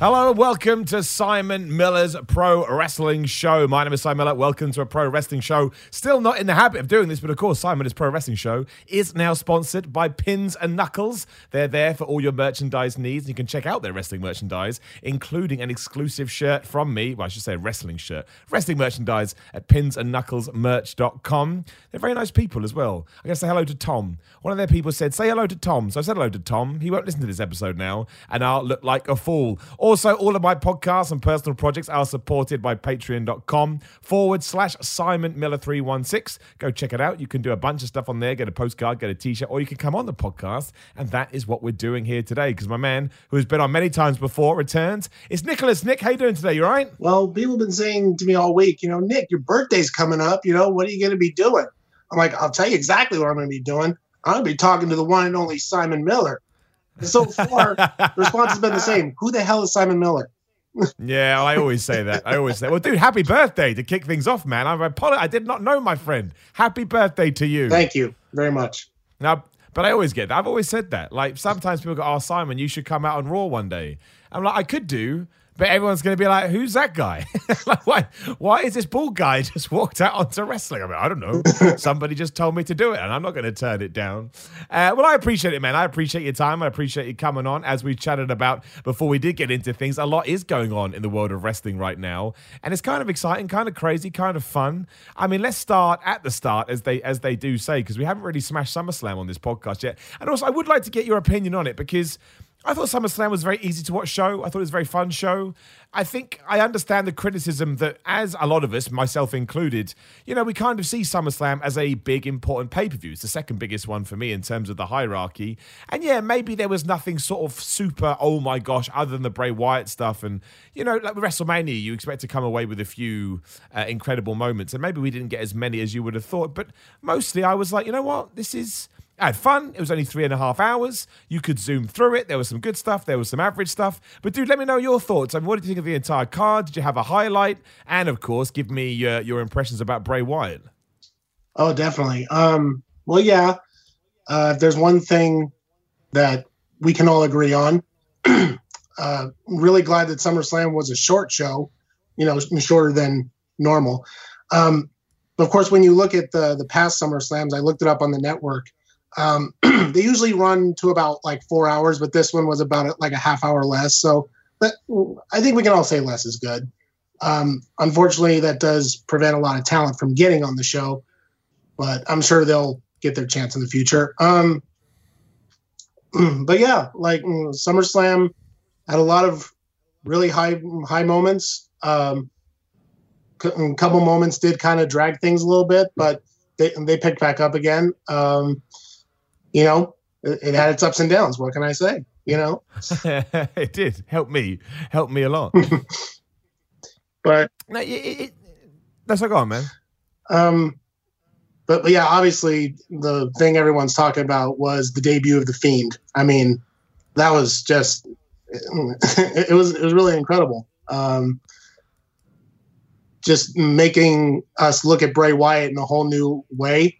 Hello, welcome to Simon Miller's Pro Wrestling Show. My name is Simon Miller. Welcome to a Pro Wrestling Show. Still not in the habit of doing this, but of course, Simon's Pro Wrestling Show is now sponsored by Pins and Knuckles. They're there for all your merchandise needs. You can check out their wrestling merchandise, including an exclusive shirt from me. Well, I should say a wrestling shirt. Wrestling merchandise at pinsandknucklesmerch.com. They're very nice people as well. I'm going to say hello to Tom. One of their people said, say hello to Tom. So I said hello to Tom. He won't listen to this episode now, and I'll look like a fool. Also, all of my podcasts and personal projects are supported by patreon.com forward slash Simon Miller 316. Go check it out. You can do a bunch of stuff on there, get a postcard, get a t shirt, or you can come on the podcast. And that is what we're doing here today because my man, who has been on many times before, returns. It's Nicholas. Nick, how you doing today? You all right? Well, people have been saying to me all week, you know, Nick, your birthday's coming up. You know, what are you going to be doing? I'm like, I'll tell you exactly what I'm going to be doing. I'm going to be talking to the one and only Simon Miller. So far, the response has been the same. Who the hell is Simon Miller? yeah, I always say that. I always say, well, dude, happy birthday to kick things off, man. I, apologize. I did not know, my friend. Happy birthday to you. Thank you very much. Now, but I always get that. I've always said that. Like, sometimes people go, oh, Simon, you should come out on Raw one day. I'm like, I could do, but everyone's going to be like, "Who's that guy? like, why? Why is this bald guy just walked out onto wrestling?" I mean, I don't know. Somebody just told me to do it, and I'm not going to turn it down. Uh, well, I appreciate it, man. I appreciate your time. I appreciate you coming on. As we chatted about before we did get into things, a lot is going on in the world of wrestling right now, and it's kind of exciting, kind of crazy, kind of fun. I mean, let's start at the start, as they as they do say, because we haven't really smashed SummerSlam on this podcast yet. And also, I would like to get your opinion on it because I thought SummerSlam was a very easy to watch show. I thought it was a very fun show. I think I understand the criticism that, as a lot of us, myself included, you know, we kind of see SummerSlam as a big, important pay per view. It's the second biggest one for me in terms of the hierarchy. And yeah, maybe there was nothing sort of super, oh my gosh, other than the Bray Wyatt stuff. And, you know, like WrestleMania, you expect to come away with a few uh, incredible moments. And maybe we didn't get as many as you would have thought. But mostly I was like, you know what? This is I had fun. It was only three and a half hours. You could zoom through it. There was some good stuff. There was some average stuff. But dude, let me know your thoughts. I mean, what did you think of the entire card? Did you have a highlight? And of course, give me uh, your impressions about Bray Wyatt. Oh, definitely. Um, well, yeah. Uh, if there's one thing that we can all agree on, uh, really glad that SummerSlam was a short show. You know, shorter than normal. Um, of course, when you look at the the past SummerSlams, I looked it up on the network um, they usually run to about like four hours, but this one was about like a half hour less. So that, I think we can all say less is good. Um, unfortunately, that does prevent a lot of talent from getting on the show, but I'm sure they'll get their chance in the future. Um, but yeah, like mm, SummerSlam had a lot of really high high moments. Um, a mm, couple moments did kind of drag things a little bit, but they they picked back up again. Um, you know, it, it had its ups and downs. What can I say? You know, it did help me, help me a lot. but no, it, it, that's like on, man. Um, but, but yeah, obviously the thing everyone's talking about was the debut of the Fiend. I mean, that was just it, it was it was really incredible. Um, just making us look at Bray Wyatt in a whole new way,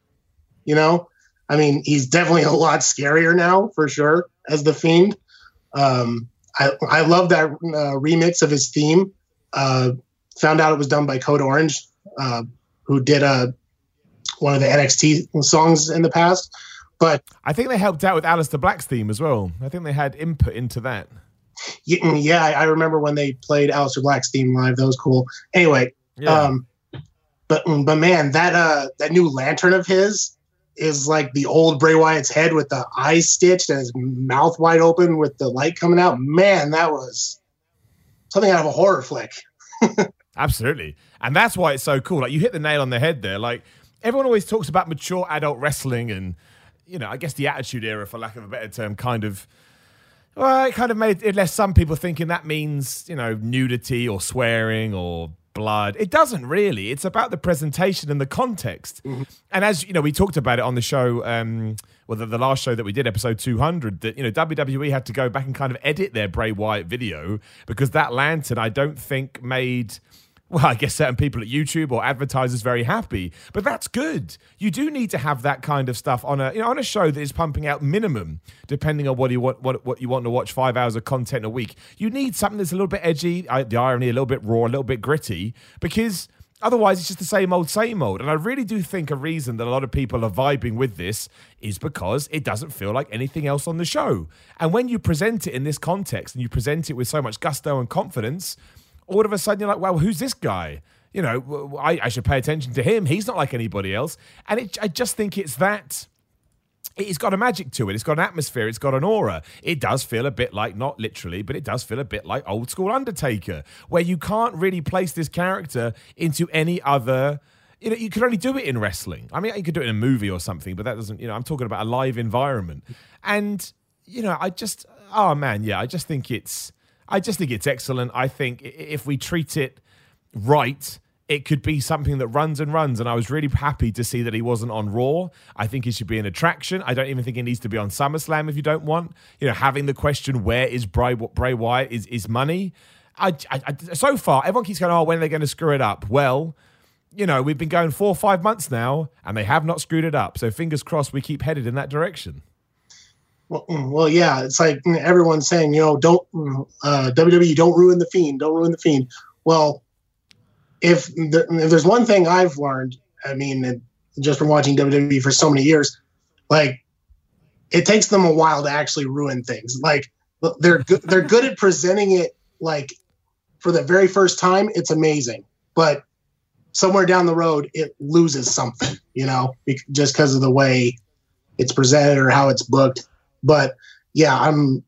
you know. I mean, he's definitely a lot scarier now, for sure, as the Fiend. Um, I, I love that uh, remix of his theme. Uh, found out it was done by Code Orange, uh, who did a uh, one of the NXT songs in the past. But I think they helped out with Aleister Black's theme as well. I think they had input into that. Yeah, yeah I remember when they played Aleister Black's theme live. That was cool. Anyway, yeah. um, but but man, that uh that new lantern of his is like the old Bray Wyatt's head with the eyes stitched and his mouth wide open with the light coming out. Man, that was something out of a horror flick. Absolutely. And that's why it's so cool. Like you hit the nail on the head there. Like everyone always talks about mature adult wrestling and you know, I guess the attitude era for lack of a better term kind of well, it kind of made it left some people thinking that means, you know, nudity or swearing or blood. It doesn't really. It's about the presentation and the context. And as you know, we talked about it on the show. Um, well, the, the last show that we did, episode 200, that, you know, WWE had to go back and kind of edit their Bray Wyatt video because that lantern, I don't think, made well, I guess certain people at YouTube or advertisers very happy, but that's good. You do need to have that kind of stuff on a you know on a show that is pumping out minimum, depending on what you want what, what you want to watch five hours of content a week. You need something that's a little bit edgy, the irony, a little bit raw, a little bit gritty, because Otherwise, it's just the same old, same old. And I really do think a reason that a lot of people are vibing with this is because it doesn't feel like anything else on the show. And when you present it in this context and you present it with so much gusto and confidence, all of a sudden you're like, well, who's this guy? You know, I, I should pay attention to him. He's not like anybody else. And it, I just think it's that it's got a magic to it. It's got an atmosphere. It's got an aura. It does feel a bit like, not literally, but it does feel a bit like old school Undertaker, where you can't really place this character into any other. You know, you could only do it in wrestling. I mean, you could do it in a movie or something, but that doesn't. You know, I'm talking about a live environment, and you know, I just, oh man, yeah, I just think it's, I just think it's excellent. I think if we treat it right it could be something that runs and runs. And I was really happy to see that he wasn't on Raw. I think he should be an attraction. I don't even think he needs to be on SummerSlam if you don't want. You know, having the question, where is Bray, Bray Wyatt, is, is money. I, I, I, so far, everyone keeps going, oh, when are they going to screw it up? Well, you know, we've been going four or five months now, and they have not screwed it up. So fingers crossed we keep headed in that direction. Well, mm, well, yeah, it's like everyone's saying, you know, don't mm, uh, WWE, don't ruin the fiend, don't ruin the fiend. Well, if, the, if there's one thing I've learned, I mean, just from watching WWE for so many years, like it takes them a while to actually ruin things. Like they're good, they're good at presenting it like for the very first time, it's amazing, but somewhere down the road, it loses something, you know, just because of the way it's presented or how it's booked. But yeah, I'm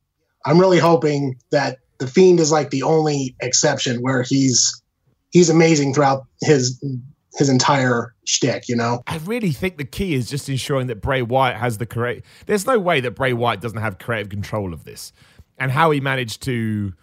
I'm really hoping that the Fiend is like the only exception where he's he's amazing throughout his his entire shtick, you know. I really think the key is just ensuring that Bray Wyatt has the correct. There's no way that Bray Wyatt doesn't have creative control of this, and how he managed to,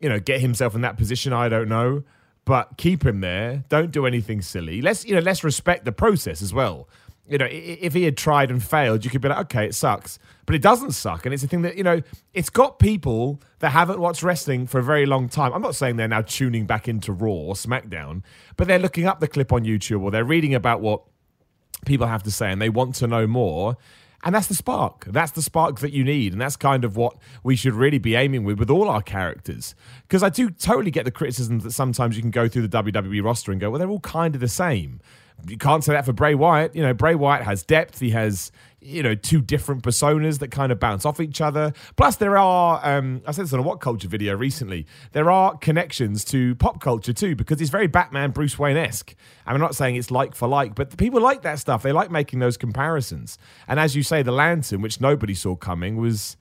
you know, get himself in that position, I don't know. But keep him there. Don't do anything silly. Let's you know, let's respect the process as well you know, if he had tried and failed, you could be like, okay, it sucks. But it doesn't suck. And it's a thing that, you know, it's got people that haven't watched wrestling for a very long time. I'm not saying they're now tuning back into Raw or SmackDown, but they're looking up the clip on YouTube or they're reading about what people have to say and they want to know more. And that's the spark. That's the spark that you need. And that's kind of what we should really be aiming with with all our characters. Because I do totally get the criticisms that sometimes you can go through the WWE roster and go, well, they're all kind of the same you can't say that for Bray Wyatt. You know, Bray Wyatt has depth. He has, you know, two different personas that kind of bounce off each other. Plus, there are, um, I said this on a WhatCulture video recently, there are connections to pop culture too, because it's very Batman, Bruce Wayne esque. I'm not saying it's like for like, but people like that stuff. They like making those comparisons. And as you say, the lantern, which nobody saw coming, was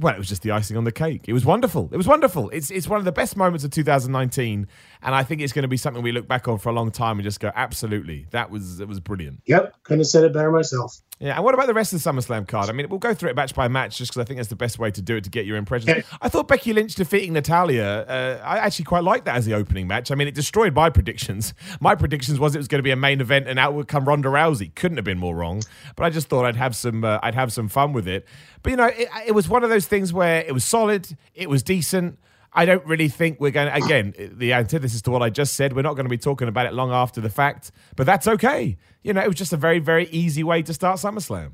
well, it was just the icing on the cake. It was wonderful. It was wonderful. It's it's one of the best moments of 2019, and I think it's going to be something we look back on for a long time and just go, absolutely, that was it was brilliant. Yep, couldn't have said it better myself. Yeah, and what about the rest of the SummerSlam card? I mean, we'll go through it match by match just because I think that's the best way to do it to get your impressions. I thought Becky Lynch defeating Natalya, uh, I actually quite liked that as the opening match. I mean, it destroyed my predictions. My predictions was it was going to be a main event and out would come Ronda Rousey. Couldn't have been more wrong. But I just thought I'd have some uh, I'd have some fun with it. But you know, it, it was one of those things where it was solid, it was decent. I don't really think we're going to, again, the antithesis to what I just said, we're not going to be talking about it long after the fact, but that's okay. You know, it was just a very, very easy way to start SummerSlam.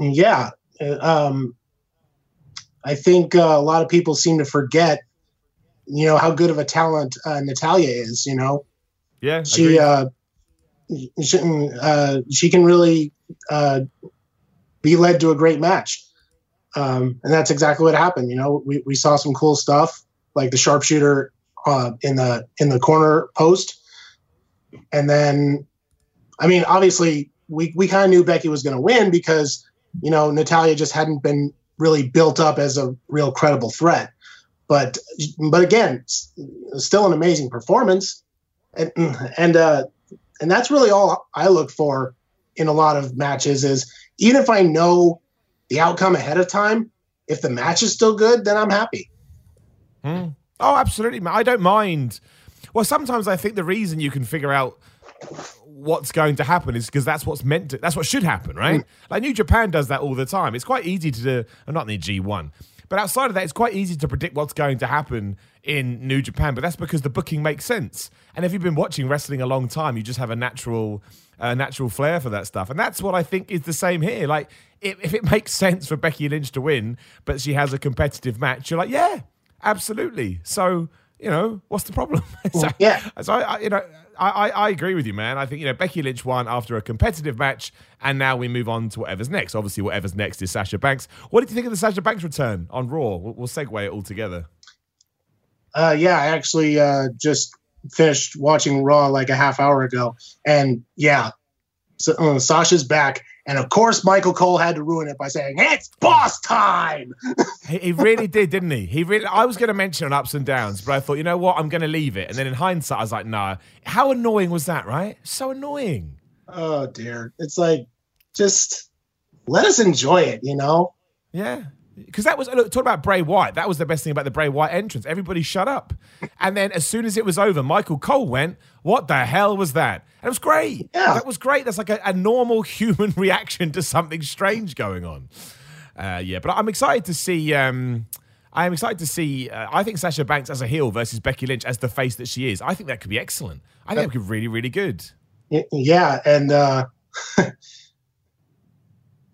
Yeah. Uh, um, I think uh, a lot of people seem to forget, you know, how good of a talent uh, Natalya is, you know? Yeah. She, uh, she, uh, she can really uh, be led to a great match. Um, and that's exactly what happened. You know, we, we saw some cool stuff like the sharpshooter uh, in the in the corner post, and then, I mean, obviously we we kind of knew Becky was going to win because you know Natalya just hadn't been really built up as a real credible threat. But but again, still an amazing performance, and and uh, and that's really all I look for in a lot of matches is even if I know the outcome ahead of time, if the match is still good, then I'm happy. Hmm. Oh, absolutely. I don't mind. Well, sometimes I think the reason you can figure out what's going to happen is because that's what's meant to that's what should happen right like new japan does that all the time it's quite easy to do not in the g1 but outside of that it's quite easy to predict what's going to happen in new japan but that's because the booking makes sense and if you've been watching wrestling a long time you just have a natural uh, natural flair for that stuff and that's what i think is the same here like if, if it makes sense for becky lynch to win but she has a competitive match you're like yeah absolutely so you know what's the problem so, yeah. so I, I you know I, I, I agree with you, man. I think you know Becky Lynch won after a competitive match, and now we move on to whatever's next. Obviously, whatever's next is Sasha Banks. What did you think of the Sasha Banks return on Raw? We'll, we'll segue it all together. Uh, yeah, I actually uh, just finished watching Raw like a half hour ago, and yeah, so, uh, Sasha's back, and of course, Michael Cole had to ruin it by saying it's boss time. he, he, really did, didn't he? He really. I was going to mention on ups and downs, but I thought, you know what, I'm going to leave it. And then in hindsight, I was like, nah. How annoying was that? Right? So annoying. Oh dear, it's like just let us enjoy it, you know? Yeah. Because that was look, talk about Bray Wyatt. That was the best thing about the Bray Wyatt entrance. Everybody shut up, and then as soon as it was over, Michael Cole went, "What the hell was that?" And it was great. Yeah. that was great. That's like a, a normal human reaction to something strange going on. Uh, yeah, but I'm excited to see. Um, I am excited to see. Uh, I think Sasha Banks as a heel versus Becky Lynch as the face that she is. I think that could be excellent. I think that could be really, really good. Yeah, and uh,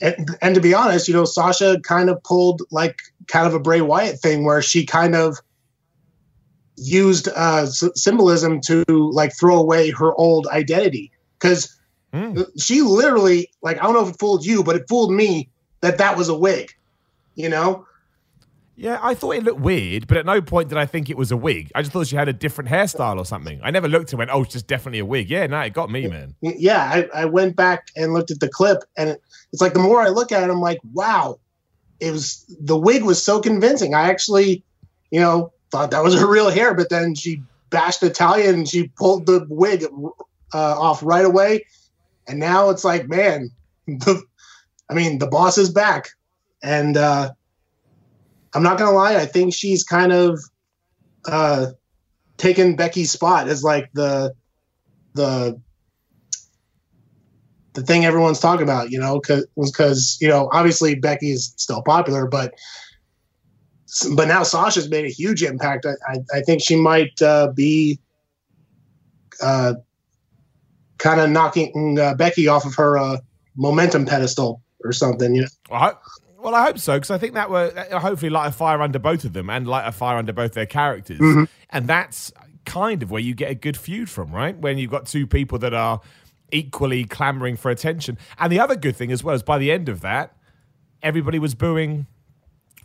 and, and to be honest, you know, Sasha kind of pulled like kind of a Bray Wyatt thing where she kind of used uh, s- symbolism to like throw away her old identity because Mm. she literally like I don't know if it fooled you, but it fooled me that that was a wig. You know, Yeah, I thought it looked weird, but at no point did I think it was a wig. I just thought she had a different hairstyle or something. I never looked and went, "Oh, it's just definitely a wig." Yeah, no, it got me, man. yeah, I, I went back and looked at the clip, and it, it's like the more I look at it, I'm like, wow, it was the wig was so convincing. I actually, you know, thought that was her real hair, but then she bashed Natalya and she pulled the wig uh, off right away, and now it's like, man, the, I mean, the boss is back, and uh, I'm not gonna lie, I think she's kind of uh, taken Becky's spot as like the the the thing everyone's talking about, you know, because you know obviously Becky is still popular, but but now Sasha's made a huge impact. I I, I think she might uh, be uh, kind of knocking uh, Becky off of her uh, momentum pedestal or something. You know, Well, well, I hope so because I think that will uh, hopefully light a fire under both of them and light a fire under both their characters, and that's kind of where you get a good feud from, right? When you've got two people that are equally clamoring for attention, and the other good thing as well is by the end of that, everybody was booing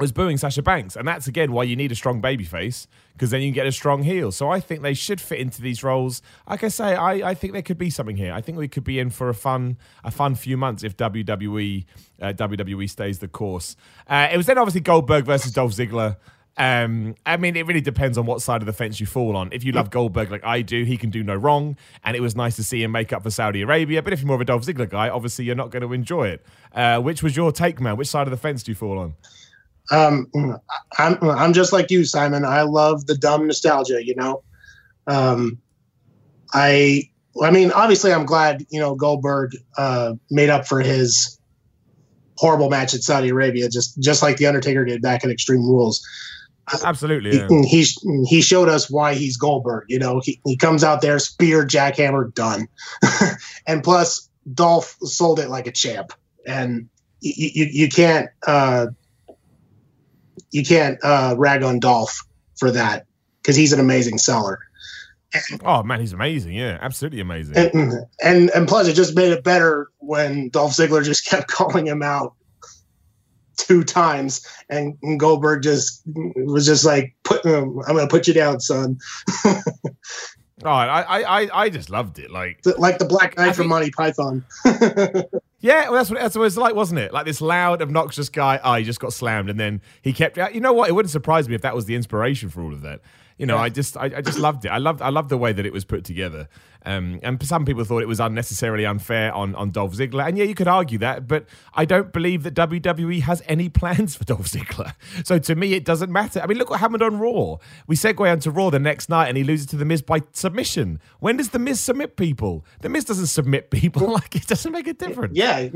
was booing Sasha Banks, and that's again why you need a strong babyface because then you can get a strong heel. So I think they should fit into these roles. Like I say, I, I think there could be something here. I think we could be in for a fun a fun few months if WWE uh, WWE stays the course. Uh, it was then obviously Goldberg versus Dolph Ziggler. Um, I mean, it really depends on what side of the fence you fall on. If you love Goldberg like I do, he can do no wrong, and it was nice to see him make up for Saudi Arabia. But if you're more of a Dolph Ziggler guy, obviously you're not going to enjoy it. Uh, which was your take, man? Which side of the fence do you fall on? Um, I'm I'm just like you, Simon. I love the dumb nostalgia. You know, um, I I mean, obviously, I'm glad you know Goldberg uh, made up for his horrible match at Saudi Arabia, just just like the Undertaker did back in Extreme Rules. Absolutely. Yeah. He he showed us why he's Goldberg. You know, he, he comes out there, spear, jackhammer, done. and plus, Dolph sold it like a champ, and you you, you can't uh, you can't uh, rag on Dolph for that because he's an amazing seller. Oh man, he's amazing. Yeah, absolutely amazing. And, and and plus, it just made it better when Dolph Ziggler just kept calling him out two times, and, and Goldberg just was just like, "Put, um, I'm going to put you down, son." Oh, I, I, I just loved it. Like, like the Black Knight from Monty Python. yeah, well, that's what that's what it was like, wasn't it? Like this loud, obnoxious guy. Oh, he just got slammed, and then he kept. You know what? It wouldn't surprise me if that was the inspiration for all of that. You know, I just I, I just loved it. I loved I loved the way that it was put together. Um, and some people thought it was unnecessarily unfair on, on Dolph Ziggler. And yeah, you could argue that, but I don't believe that WWE has any plans for Dolph Ziggler. So to me, it doesn't matter. I mean, look what happened on Raw. We segue onto Raw the next night and he loses to The Miz by submission. When does The Miz submit people? The Miz doesn't submit people. like, it doesn't make a difference. Yeah.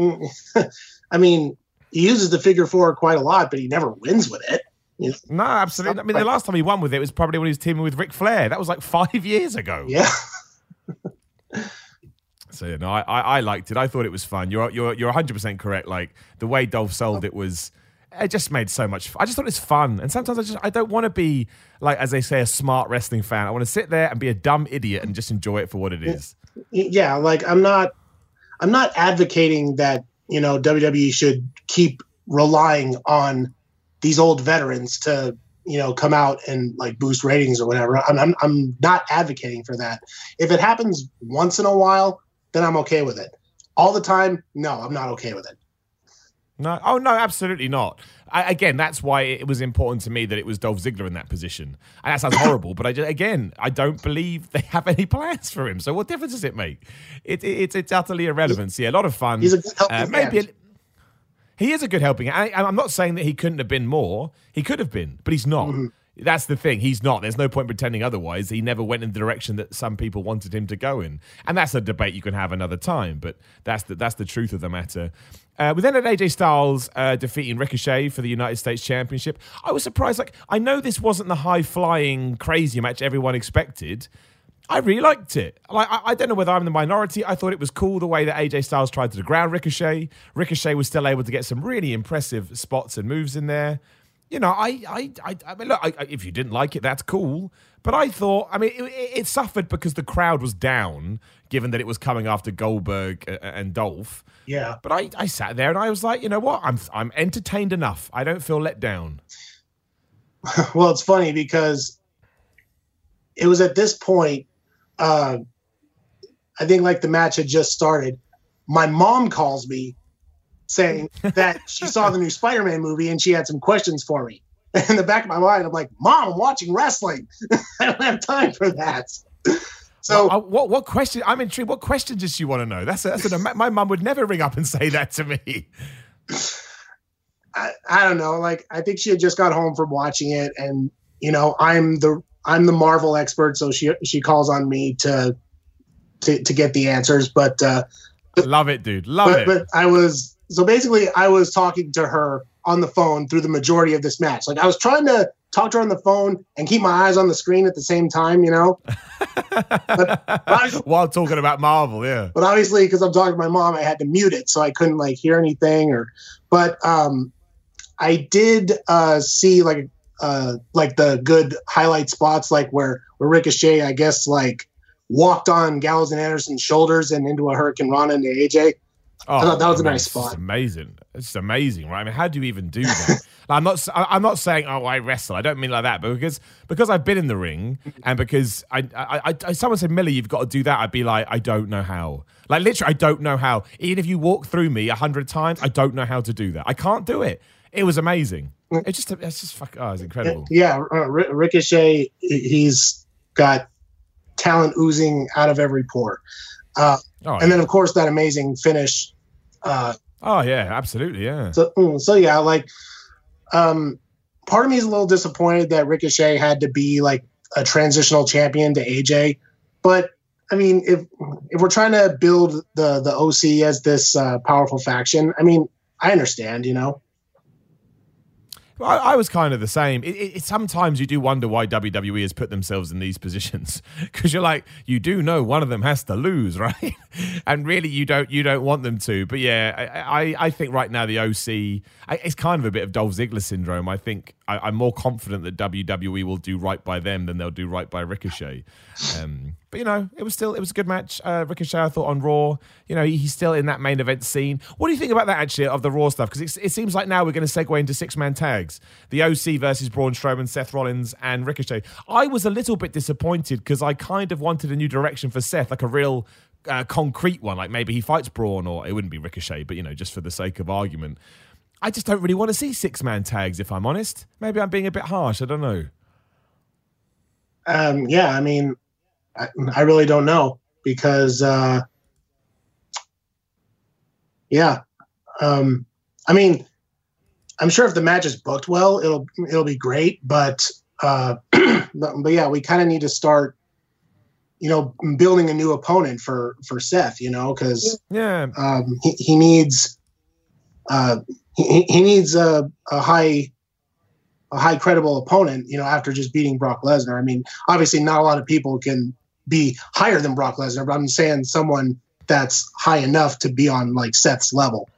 I mean, he uses the figure four quite a lot, but he never wins with it. Know? No, absolutely. I mean, the last time he won with it was probably when he was teaming with Ric Flair. That was like five years ago. Yeah. So you know, I, I, I liked it. I thought it was fun. You're you're you're 100 percent correct. Like the way Dolph sold it was, it just made so much. I just thought it was fun. And sometimes I just I don't want to be like as they say a smart wrestling fan. I want to sit there and be a dumb idiot and just enjoy it for what it is. Yeah, like I'm not I'm not advocating that you know WWE should keep relying on these old veterans to you know come out and like boost ratings or whatever. I'm I'm, I'm not advocating for that. If it happens once in a while then I'm okay with it. All the time, no, I'm not okay with it. No, oh no, absolutely not. I, again, that's why it was important to me that it was Dolph Ziggler in that position. And that sounds horrible, but I just, again, I don't believe they have any plans for him. So what difference does it make? It, it, it's it's utterly irrelevant. Yeah, a lot of fun. He's a good uh, maybe. A, he is a good helping. I, I'm not saying that he couldn't have been more. He could have been, but he's not. Mm-hmm. That's the thing. He's not. There's no point pretending otherwise. He never went in the direction that some people wanted him to go in, and that's a debate you can have another time. But that's the that's the truth of the matter. Uh, we then had AJ Styles uh, defeating Ricochet for the United States Championship. I was surprised. Like I know this wasn't the high flying crazy match everyone expected. I really liked it. Like I, I, don't know whether I'm the minority. I thought it was cool the way that AJ Styles tried to ground Ricochet. Ricochet was still able to get some really impressive spots and moves in there you know, I, I, I, I mean, look, I, if you didn't like it, that's cool. But I thought, I mean, it, it, suffered because the crowd was down, given that it was coming after Goldberg uh, uh, and Dolph. Yeah. But I, I sat there and I was like, you know what? I'm, I'm entertained enough. I don't feel let down. well, it's funny because it was at this point. Uh, I think like the match had just started. My mom calls me saying that she saw the new Spider-Man movie and she had some questions for me. In the back of my mind, I'm like, "Mom, I'm watching wrestling. I don't have time for that." So, well, uh, what what question? I'm intrigued. What question does she want to know? That's a, that's a, my mum would never ring up and say that to me. I, I don't know. Like, I think she had just got home from watching it, and you know, I'm the I'm the Marvel expert, so she she calls on me to to, to get the answers. But uh, love it, dude. Love but, it. But I was so basically I was talking to her on the phone through the majority of this match. Like I was trying to talk to her on the phone and keep my eyes on the screen at the same time, you know. but, While talking about Marvel, yeah. But obviously, because I'm talking to my mom, I had to mute it so I couldn't like hear anything. Or, but um, I did uh, see like uh, like the good highlight spots, like where where Ricochet, I guess, like walked on Gallows and Anderson's shoulders and into a Hurricanrana into AJ. Oh, that was a nice spot. It's amazing. It's amazing, right? I mean, how do you even do that? I'm not. I'm not saying, oh, I wrestle. I don't mean like that, but because because I've been in the ring and because I, I, I someone said, Millie, you've got to do that. I'd be like, I don't know how. Like literally, I don't know how. Even if you walk through me a hundred times, I don't know how to do that. I can't do it. It was amazing. It's just, it's just fuck. Oh, it's incredible. Yeah, uh, Ricochet. He's got talent oozing out of every pore. Uh, oh, and yeah. then, of course, that amazing finish uh, oh yeah, absolutely, yeah. So mm, so yeah, like um, part of me is a little disappointed that Ricochet had to be like a transitional champion to AJ, but I mean, if if we're trying to build the the OC as this uh, powerful faction, I mean, I understand, you know. I, I, was kind of the same. It, it, sometimes you do wonder why WWE has put themselves in these positions because you're like, you do know one of them has to lose, right? and really, you don't you don't want them to. But yeah, I I, I think right now the OC it's kind of a bit of Dolph Ziggler syndrome. I think I, am more confident that WWE will do right by them than they'll do right by Ricochet. Um, but you know, it was still it was a good match. Uh, Ricochet, I thought on Raw, you know, he, he's still in that main event scene. What do you think about that actually of the Raw stuff? Because it seems like now we're going to segue into six man tags: the OC versus Braun Strowman, Seth Rollins, and Ricochet. I was a little bit disappointed because I kind of wanted a new direction for Seth, like a real uh, concrete one, like maybe he fights Braun, or it wouldn't be Ricochet, but you know, just for the sake of argument. I just don't really want to see six man tags, if I'm honest. Maybe I'm being a bit harsh. I don't know. Um, yeah, I mean, I, I really don't know because, uh, yeah, um, I mean, I'm sure if the match is booked well, it'll it'll be great. But uh, but, but yeah, we kind of need to start, you know, building a new opponent for for Seth. You know, because Yeah. um, he, he needs uh, he, he needs a, a high a high credible opponent. You know, after just beating Brock Lesnar. I mean, obviously, not a lot of people can be higher than Brock Lesnar, but I'm saying someone that's high enough to be on like Seth's level.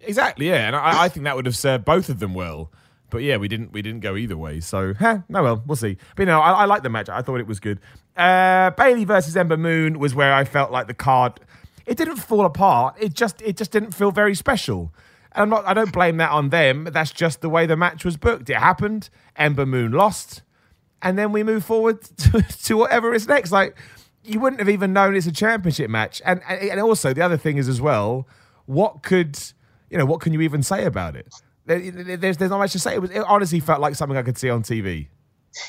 Exactly, yeah, and I, I think that would have served both of them well. But yeah, we didn't we didn't go either way. So, huh, no, well, we'll see. But you know, I, I like the match. I thought it was good. Uh, Bayley versus Ember Moon was where I felt like the card. It didn't fall apart. It just it just didn't feel very special. And I'm not. I don't blame that on them. That's just the way the match was booked. It happened. Ember Moon lost, and then we move forward to, to whatever is next. Like you wouldn't have even known it's a championship match. And and also the other thing is as well, what could you know? What can you even say about it? There- There's there's not much to say. It was it honestly felt like something I could see on TV.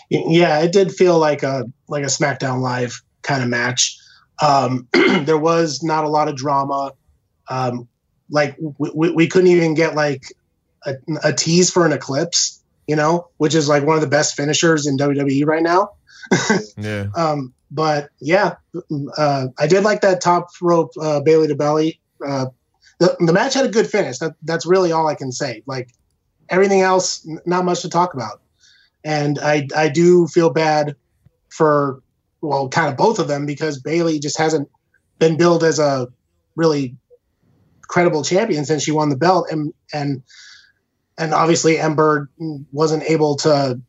Yeah, it did feel like a like a SmackDown Live kind of match. Um, there was not a lot of drama. Um, like we, we, couldn't even get like a, a tease for an eclipse, you know, which is like one of the best finishers in WWE right now. Yeah. Um, but yeah, uh, I did like that top rope uh, Bayley to belly. Uh, the, the match had a good finish. That, that's really all I can say. Like everything else, n- not much to talk about. And I I do feel bad for well, kind of both of them because Bayley just hasn't been billed as a really credible champion since she won the belt, and and and obviously Ember wasn't able to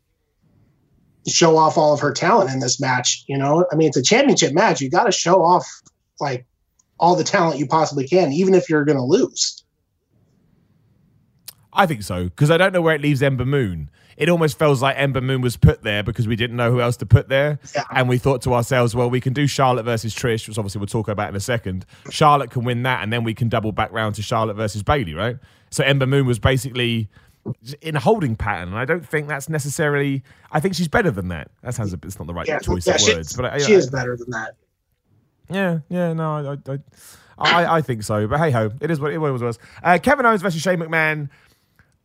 show off all of her talent in this match. You know, I mean, it's a championship match. You got to show off like all the talent you possibly can, even if you're going to lose. I think so because I don't know where it leaves Ember Moon. It almost feels like Ember Moon was put there because we didn't know who else to put there, Yeah. and we thought to ourselves, well, we can do Charlotte versus Trish, which obviously we'll talk about in a second. Charlotte can win that, and then we can double back round to Charlotte versus Bayley, right? So Ember Moon was basically in a holding pattern, and I don't think that's necessarily. I think she's better than that. That sounds a bit. It's not the right Yeah, choice yeah of words, but I, she I- is better than that. yeah, yeah, no, I, I, I, I think so. But hey ho, it is what it was. was. Uh, Kevin Owens versus Shane McMahon.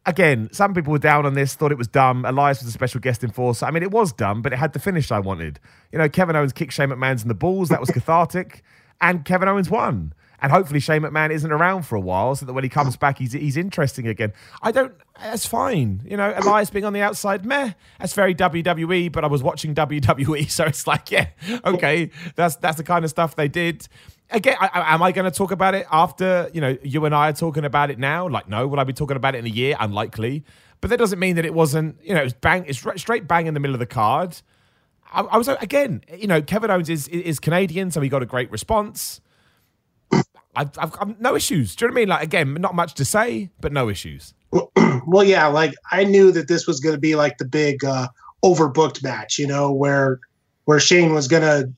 Again, some people were down on this, thought it was dumb. Elias was a special guest enforcer. I mean, it was dumb, but it had the finish I wanted. You know, Kevin Owens kicked Shane McMahon's in the balls. That was cathartic, and Kevin Owens won. And hopefully, Shane McMahon isn't around for a while, so that when he comes back, he's he's interesting again. I don't. That's fine. You know, Elias being on the outside, meh. That's very WWE. But I was watching WWE, so it's like, yeah, okay, that's that's the kind of stuff they did. Again, I, am I going to talk about it after you know you and I are talking about it now? Like, no. Will I be talking about it in a year? Unlikely. But that doesn't mean that it wasn't. You know, it was bang. It's straight bang in the middle of the card. I, I was again. You know, Kevin Owens is is Canadian, so he got a great response. I've, I've, I've no issues. Do you know what I mean? Like again, not much to say, but no issues. well, yeah, like I knew that this was going to be like the big uh, overbooked match, you know, where where Shane was going to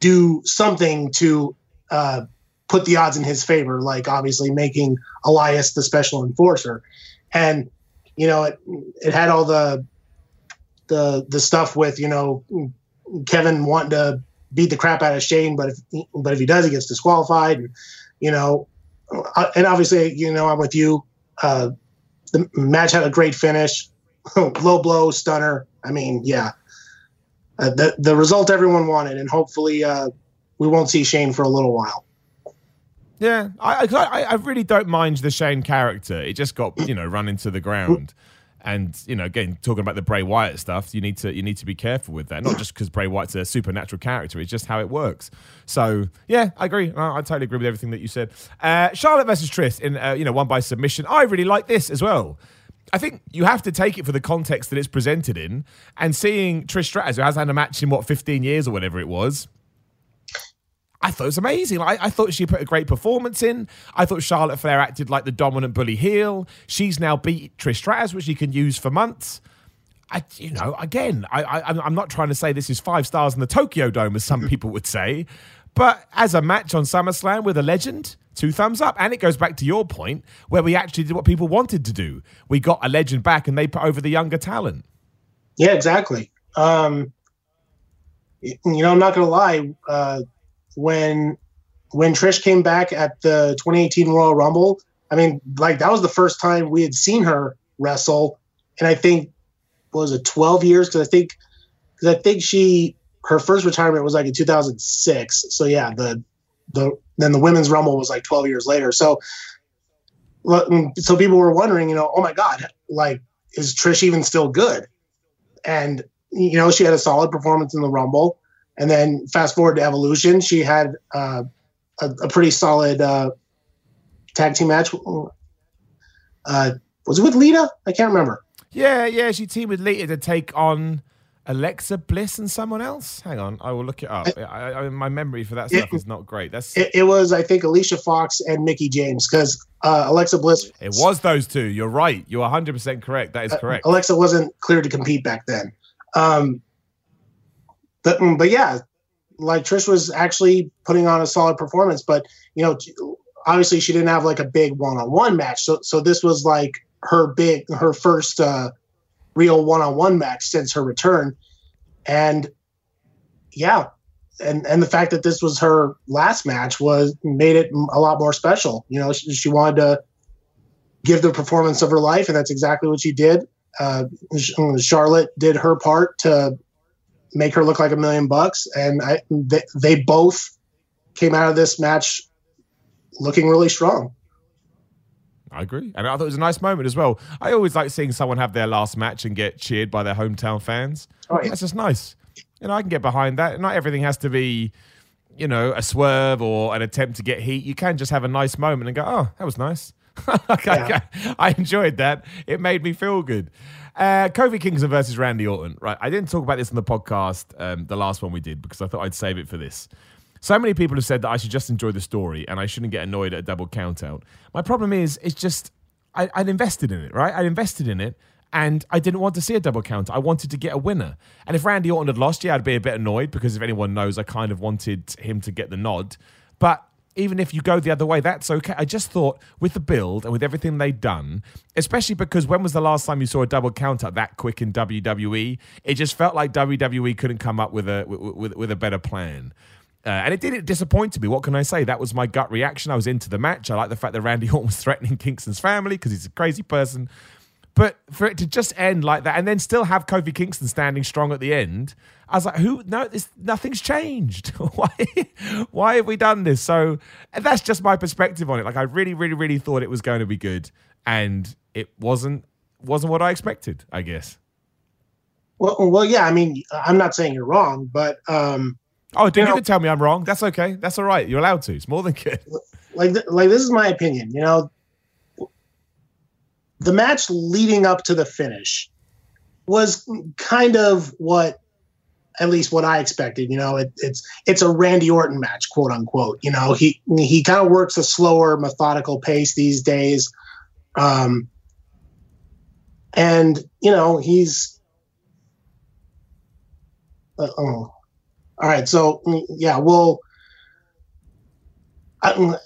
do something to uh, put the odds in his favor, like obviously making Elias the special enforcer, and you know it it had all the the the stuff with you know Kevin wanting to beat the crap out of Shane, but if but if he does, he gets disqualified, and you know, uh, and obviously you know I'm with you. Uh, the match had a great finish, low blow, stunner. I mean, yeah, uh, the the result everyone wanted, and hopefully uh, we won't see Shane for a little while. Yeah, I, I I really don't mind the Shane character. It just got you know run into the ground, and you know again talking about the Bray Wyatt stuff, you need to you need to be careful with that. Not just because Bray Wyatt's a supernatural character; it's just how it works. So yeah, I agree. I, I totally agree with everything that you said. Uh, Charlotte versus Trish in uh, you know won by submission. I really like this as well. I think you have to take it for the context that it's presented in, and seeing Trish Stratus, who has had a match in what 15 years or whatever it was, I thought it was amazing. I, I thought she put a great performance in. I thought Charlotte Flair acted like the dominant bully heel. She's now beat Trish Stratus, which she can use for months. I, you know, again, I, I, I'm- I'm not trying to say this is five stars in the Tokyo Dome, as some people would say, but as a match on SummerSlam with a legend, two thumbs up. And it goes back to your point where we actually did what people wanted to do. We got a legend back, and they put over the younger talent. Yeah, exactly. Um, you know, I'm not gonna lie. Uh, when when Trish came back at the 2018 Royal Rumble, I mean, like that was the first time we had seen her wrestle, and I think was it 12 years because I think because I think she her first retirement was like in 2006. So yeah, the the then the women's rumble was like 12 years later. So mm, so people were wondering, you know, oh my god, like is Trish even still good? And you know, she had a solid performance in the rumble, and then fast forward to Evolution, she had uh, a, a, pretty solid uh, tag team match. Uh, was it with Lita? I can't remember. Yeah, yeah, she teamed with Lita to take on Alexa Bliss and someone else. Hang on, I will look it up. I, I, my memory for that stuff it, is not great. That's it, it, was, I think, Alicia Fox and Mickie James because uh, Alexa Bliss. It was those two. You're right. You're 100 percent correct. That is uh, correct. Uh, Alexa wasn't clear to compete back then. Um, but mm, but yeah, like Trish was actually putting on a solid performance, but you know, obviously she didn't have like a big one-on-one match. So so this was like her big her first. Uh, real one-on-one match since her return and yeah and and the fact that this was her last match was made it a lot more special you know she, she wanted to give the performance of her life and that's exactly what she did uh, charlotte did her part to make her look like a million bucks and I, they, they both came out of this match looking really strong I agree. And I thought it was a nice moment as well. I always like seeing someone have their last match and get cheered by their hometown fans. Oh, yeah. That's just nice. You know, I can get behind that. Not everything has to be, you know, a swerve or an attempt to get heat. You can just have a nice moment and go, oh, that was nice. yeah. I enjoyed that. It made me feel good. Uh, Kofi Kingston versus Randy Orton. Right. I didn't talk about this in the podcast, um, the last one we did, because I thought I'd save it for this. So many people have said that I should just enjoy the story and I shouldn't get annoyed at a double count out. My problem is, it's just, I, I'd invested in it, right? I'd invested in it and I didn't want to see a double count. I wanted to get a winner. And if Randy Orton had lost, yeah, I'd be a bit annoyed because if anyone knows, I kind of wanted him to get the nod. But even if you go the other way, that's okay. I just thought with the build and with everything they'd done, especially because when was the last time you saw a double counter that quick in WWE? It just felt like WWE couldn't come up with a with, with a better plan. Uh, and it didn't disappoint me. What can I say? That was my gut reaction. I was into the match. I like the fact that Randy Orton was threatening Kingston's family because he's a crazy person. But for it to just end like that and then still have Kofi Kingston standing strong at the end, I was like, "Who? No, this, nothing's changed. why? Why have we done this?" So that's just my perspective on it. Like, I really, really, really thought it was going to be good, and it wasn't. Wasn't what I expected. I guess. Well, well, yeah. I mean, I'm not saying you're wrong, but um, Oh, dude, you, can tell me I'm wrong. That's okay. That's all right. You're allowed to. It's more than good. Like, like this is my opinion. You know, the match leading up to the finish was kind of what, at least what I expected. You know, it, it's it's a Randy Orton match, quote unquote. You know, he he kind of works a slower, methodical pace these days, um, and you know he's. Uh, oh, all right, so yeah, well, I,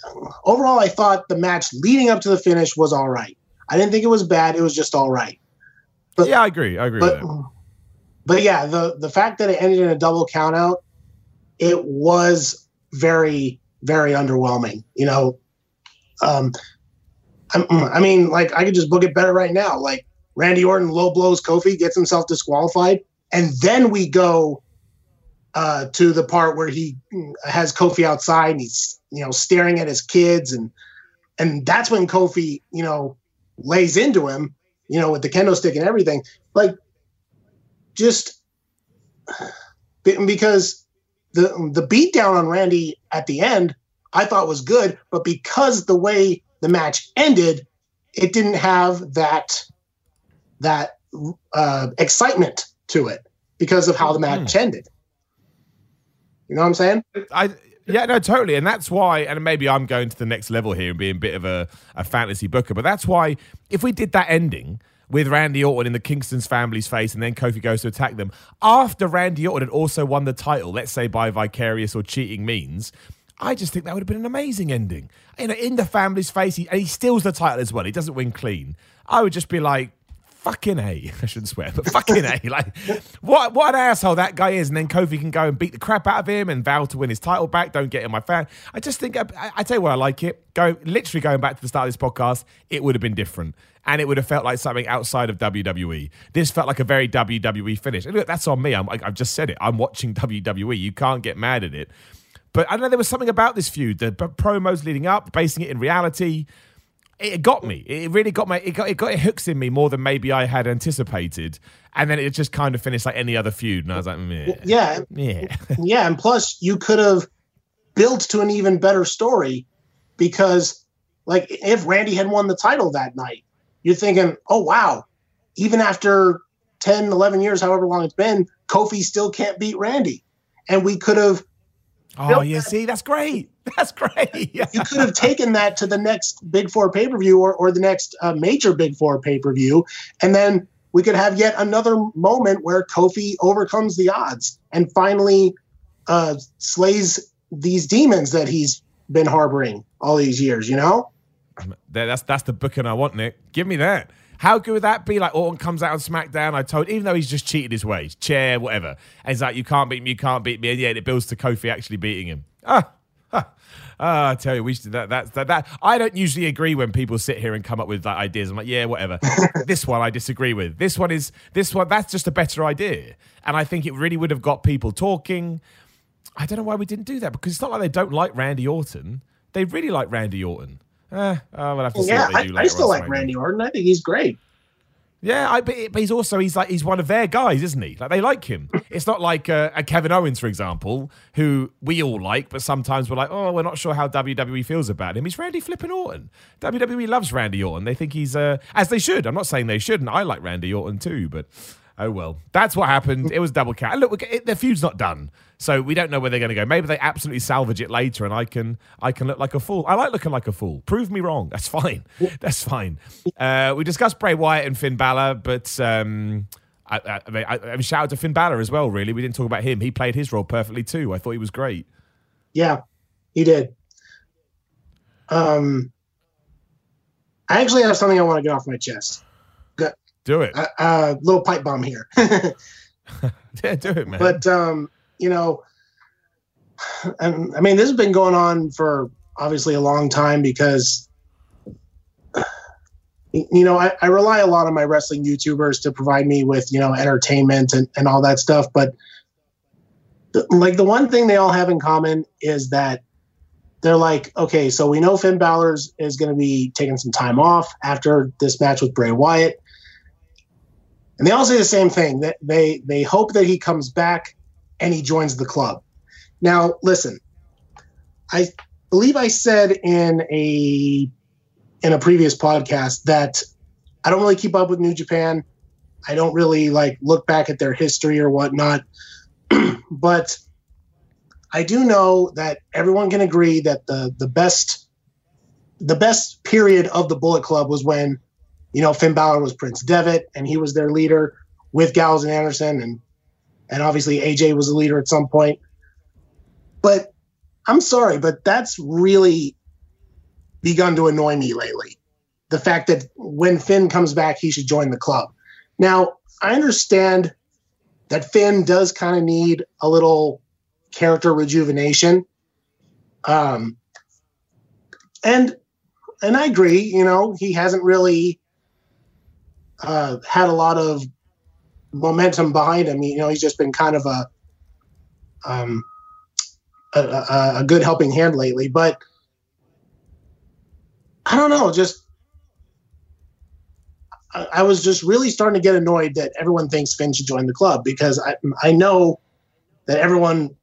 overall, I thought the match leading up to the finish was all right. I didn't think it was bad; it was just all right. But, yeah, I agree. I agree. But, but yeah, the the fact that it ended in a double countout, it was very very underwhelming. You know, um, I, I mean, like I could just book it better right now. Like Randy Orton low blows Kofi, gets himself disqualified, and then we go uh, to the part where he has Kofi outside and he's you know staring at his kids and and that's when Kofi you know lays into him you know with the kendo stick and everything like just because the the beatdown on Randy at the end I thought was good but because the way the match ended it didn't have that that uh, excitement to it because of how the match mm. ended you know what I'm saying? I yeah, no, totally. And that's why, and maybe I'm going to the next level here and being a bit of a, a fantasy booker, but that's why if we did that ending with Randy Orton in the Kingston's family's face and then Kofi goes to attack them, after Randy Orton had also won the title, let's say by vicarious or cheating means, I just think that would have been an amazing ending. You know, in the family's face, he, and he steals the title as well. He doesn't win clean. I would just be like, fucking a. I shouldn't swear, but fucking a. Like, what what an asshole that guy is. And then Kofi can go and beat the crap out of him and vow to win his title back. Don't get in my fan. I just think I, I tell you what, I like it. Go literally going back to the start of this podcast, it would have been different. And it would have felt like something outside of WWE. This felt like a very WWE finish. And look, that's on me. I'm, I've just said it. I'm watching WWE. You can't get mad at it. But I know there was something about this feud, the promos leading up, basing it in reality it got me. It really got my it got it got it hooks in me more than maybe I had anticipated, and then it just kind of finished like any other feud, and I was like, Meh. yeah, yeah, yeah. And plus, you could have built to an even better story because, like, if Randy had won the title that night, you're thinking, oh wow, even after 10, 11 years, however long it's been, Kofi still can't beat Randy, and we could have. Oh, you See, that's great. That's great. you could have taken that to the next Big Four pay per view or, or the next uh, major Big Four pay per view. And then we could have yet another moment where Kofi overcomes the odds and finally uh, slays these demons that he's been harboring all these years, you know? That's that's the booking I want, Nick. Give me that. How good would that be? Like Orton comes out on SmackDown. I told, even though he's just cheated his way, chair, whatever. And he's like, "You can't beat me. You can't beat me." And yeah, it builds to Kofi actually beating him. Ah, Ah, I tell you, we should that, that that that I don't usually agree when people sit here and come up with like ideas. I'm like, yeah, whatever. this one I disagree with. This one is this one. That's just a better idea, and I think it really would have got people talking. I don't know why we didn't do that because it's not like they don't like Randy Orton. They really like Randy Orton. Eh, we'll have to see yeah, what they do I, I still like Randy Orton. I think he's great. Yeah, I, but, he's also he's like he's one of their guys, isn't he? Like they like him. It's not like uh, a Kevin Owens, for example, who we all like, but sometimes we're like, oh, we're not sure how WWE feels about him. He's Randy Flippin' Orton. WWE loves Randy Orton. They think he's uh, as they should. I'm not saying they shouldn't. I like Randy Orton too, but oh well. That's what happened. It was double count. Look, it, the feud's not done. So we don't know where they're going to go. Maybe they absolutely salvage it later, and I can I can look like a fool. I like looking like a fool. Prove me wrong. That's fine. That's fine. Uh, we discussed Bray Wyatt and Finn Balor, but um, I, I, I, mean, I, shout out to Finn Balor as well. Really, we didn't talk about him. He played his role perfectly too. I thought he was great. Yeah, he did. Um, I actually have something I want to get off my chest. Do it. A uh, little pipe bomb here. yeah, do it, man. But um, you know, and I mean, this has been going on for obviously a long time because, you know, I, I rely a lot on my wrestling YouTubers to provide me with, you know, entertainment and, and all that stuff. But the, like the one thing they all have in common is that they're like, okay, so we know Finn Balor is going to be taking some time off after this match with Bray Wyatt. And they all say the same thing that they they hope that he comes back and he joins the club. Now, listen, I believe I said in a in a previous podcast that I don't really keep up with New Japan. I don't really like look back at their history or whatnot. but I do know that everyone can agree that the the best the best period of the Bullet Club was when, you know, Finn Balor was Prince Devitt and he was their leader with Gallows and Anderson and and obviously AJ was a leader at some point. But I'm sorry, but that's really begun to annoy me lately. The fact that when Finn comes back, he should join the club. Now, I understand that Finn does kind of need a little character rejuvenation. Um, and and I agree, you know, he hasn't really uh, had a lot of momentum behind him. You know, he's just been kind of a um, a, a, a good helping hand lately. But I don't know, just I, I, was just really starting to get annoyed that everyone thinks Finn should join the club because I I know that everyone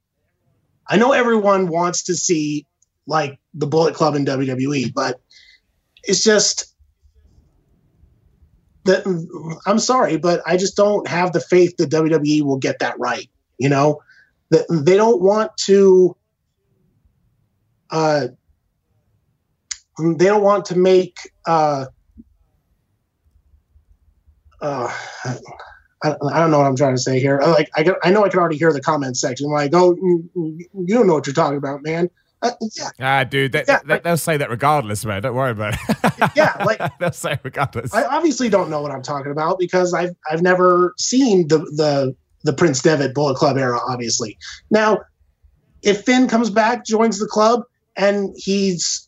I know everyone wants to see like the Bullet Club in WWE, but it's just that I'm sorry, but I just don't have the faith that WWE will get that right. You know, that they don't want to. Uh, they don't want to make. Uh, uh, I, I, don't know what I'm trying to say here. Like I, I know I can already hear the comment section. Like, oh, you, you don't know what you're talking about, man. Uh, yeah, Ah, dude, they, Yeah, they, they'll say that regardless, man. Don't worry about it. Yeah, like- they'll say it regardless. I obviously don't know what I'm talking about because I've I've never seen the the the Prince Devitt Bullet Club era. Obviously, now if Finn comes back, joins the club, and he's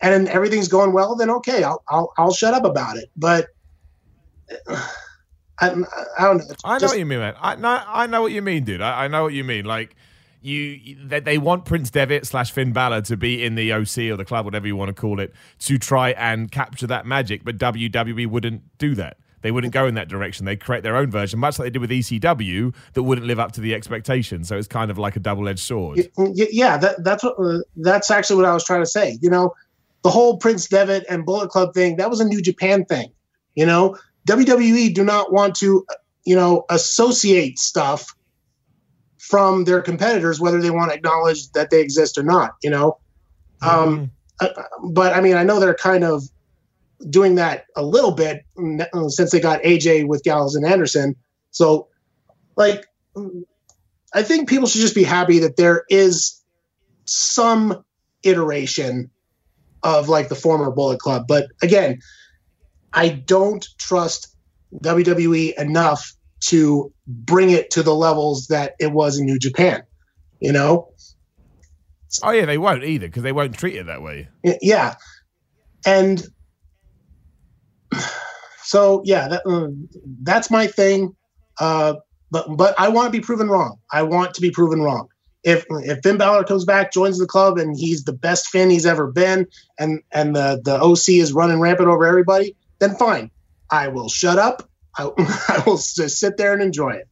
and everything's going well, then okay, I'll I'll, I'll shut up about it. But I, I don't know. It's I know just- what you mean, man. I know, I know what you mean, dude. I, I know what you mean. Like you, they, they want Prince Devitt slash Finn Balor to be in the OC or the club, whatever you want to call it, to try and capture that magic. But WWE wouldn't do that. They wouldn't go in that direction. They create their own version, much like they did with ECW, that wouldn't live up to the expectation. So it's kind of like a double edged sword. Yeah, that, that's what uh, that's actually what I was trying to say. You know, the whole Prince Devitt and Bullet Club thing that was a New Japan thing. You know, WWE do not want to, uh, you know, associate stuff from their competitors, whether they want to acknowledge that they exist or not. You know, um, uh, but I mean, I know they're kind of doing that a little bit uh, since they got AJ with Gallows and Anderson. So, like, I think people should just be happy that there is some iteration of like the former Bullet Club. But again, I don't trust WWE enough to bring it to the levels that it was in New Japan. You know, Oh yeah, they won't either because they won't treat it that way. Yeah, and so yeah, that, uh, that's my thing. Uh, but but I want to be proven wrong. I want to be proven wrong. If if Finn Balor comes back, joins the club, and he's the best Finn he's ever been, and and the the OC is running rampant over everybody, then fine. I will shut up. I, I will just sit there and enjoy it.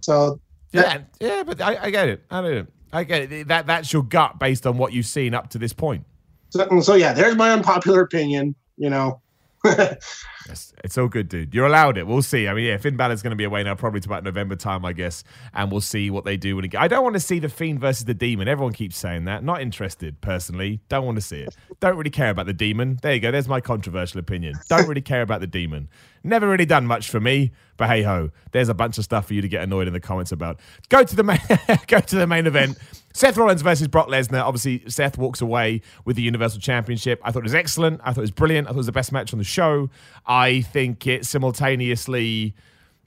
So Yeah, yeah, but I, I get it. I get it. I get it. That that's your gut based on what you've seen up to this point. so, so yeah, there's my unpopular opinion. You know, Yes, it's all good, dude. You're allowed it. We'll see. I mean, yeah, Finn Balor's going to be away now, probably to about November time, I guess, and we'll see what they do when it. I don't want to see the Fiend versus the Demon. Everyone keeps saying that. Not interested, personally. Don't want to see it. Don't really care about the Demon. There you go. There's my controversial opinion. Don't really care about the Demon. Never really done much for me, but hey ho, there's a bunch of stuff for you to get annoyed in the comments about. Go to the main, go to the main event. Seth Rollins versus Brock Lesnar. Obviously, Seth walks away with the Universal Championship. I thought it was excellent. I thought it was brilliant. I thought it was the best match on the show. I think it simultaneously,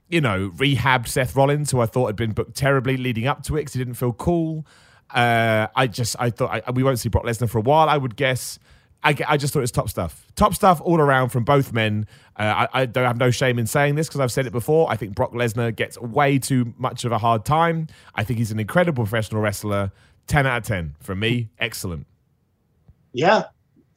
you know, rehabbed Seth Rollins, who I thought had been booked terribly leading up to it because he didn't feel cool. Uh, I just, I thought I, we won't see Brock Lesnar for a while. I would guess. I, I just thought it was top stuff. Top stuff all around from both men. Uh, I, I don't have no shame in saying this because I've said it before. I think Brock Lesnar gets way too much of a hard time. I think he's an incredible professional wrestler. 10 out of 10 from me. Excellent. yeah,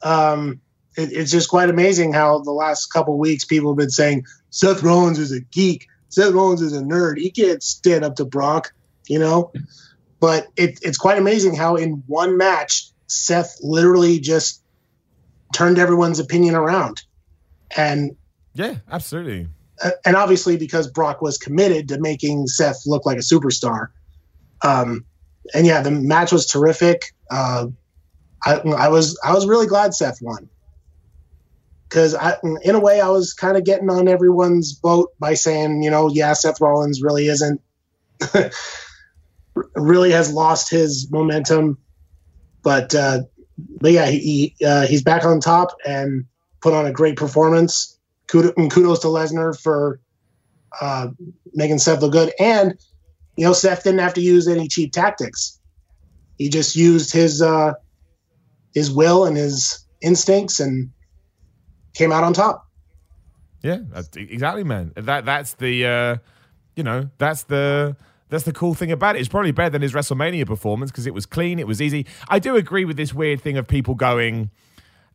um, it, it's just quite amazing how the last couple weeks people have been saying Seth Rollins is a geek. Seth Rollins is a nerd. He can't stand up to Brock, you know. But it, it's quite amazing how in one match Seth literally just turned everyone's opinion around, and Yeah, absolutely. uh, and obviously because Brock was committed to making Seth look like a superstar. Um, and yeah, the match was terrific. Uh, I, I was I was really glad Seth won because I, in a way, I was kind of getting on everyone's boat by saying, you know, yeah, Seth Rollins really isn't really has lost his momentum, but uh, but yeah, he, uh, he's back on top and put on a great performance. Kudos, kudos to Lesnar for uh, making Seth look good, and you know Seth didn't have to use any cheap tactics. He just used his uh, his will and his instincts and came out on top. Yeah, exactly, man. That that's the uh, you know that's the that's the cool thing about it. It's probably better than his WrestleMania performance because it was clean, it was easy. I do agree with this weird thing of people going.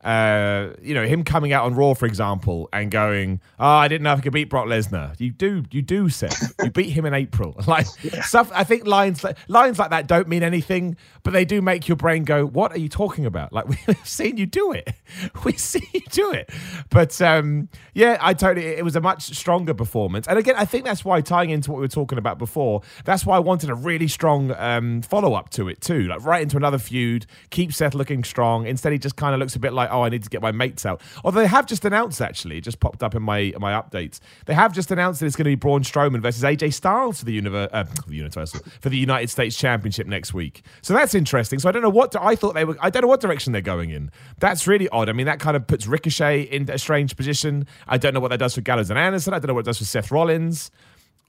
Uh, you know him coming out on Raw, for example, and going, "Oh, I didn't know if I could beat Brock Lesnar." You do, you do, Seth. You beat him in April. Like stuff. I think lines like lines like that don't mean anything, but they do make your brain go, "What are you talking about?" Like we've seen you do it. We see you do it. But um, yeah, I totally. It was a much stronger performance, and again, I think that's why tying into what we were talking about before. That's why I wanted a really strong um, follow up to it too, like right into another feud. Keep Seth looking strong. Instead, he just kind of looks a bit like, oh, I need to get my mates out. Although they have just announced, actually, it just popped up in my in my updates. They have just announced that it's going to be Braun Strowman versus AJ Styles for the, univer- uh, the Universal for the United States Championship next week. So that's interesting. So I don't know what I thought they were. I don't know what direction they're going in. That's really odd. I mean, that kind of puts Ricochet in a strange position. I don't know what that does for Gallows and Anderson. I don't know what it does for Seth Rollins.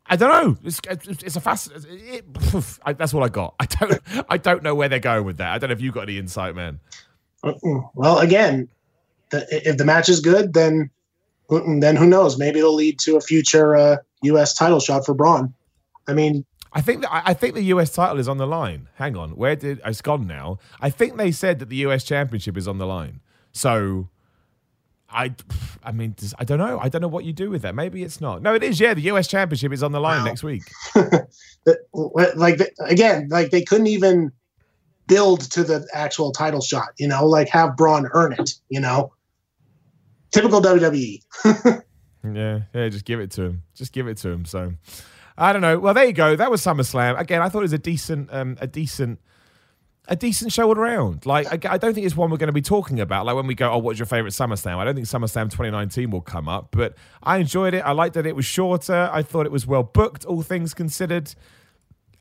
I don't know. It's, it's a fast. It, I, that's all I got. I don't. I don't know where they're going with that. I don't know if you got any insight, man. Well, again, the, if the match is good, then then who knows? Maybe it'll lead to a future uh, U.S. title shot for Braun. I mean, I think that, I think the US title is on the line. Hang on, where did it's gone now? I think they said that the US Championship is on the line. So I, I mean, I don't know. I don't know what you do with that. Maybe it's not. No, it is. Yeah, the U.S. Championship is on the line wow. next week. like again, like they couldn't even build to the actual title shot. You know, like have Braun earn it. You know, typical WWE. yeah, yeah. Just give it to him. Just give it to him. So, I don't know. Well, there you go. That was SummerSlam. Again, I thought it was a decent, um, a decent a decent show all around. Like, I, don't think it's one we're going to be talking about. Like, when we go, oh, what's your favorite SummerSlam? I don't think SummerSlam 2019 will come up, but I enjoyed it. I liked that it was shorter. I thought it was well booked, all things considered.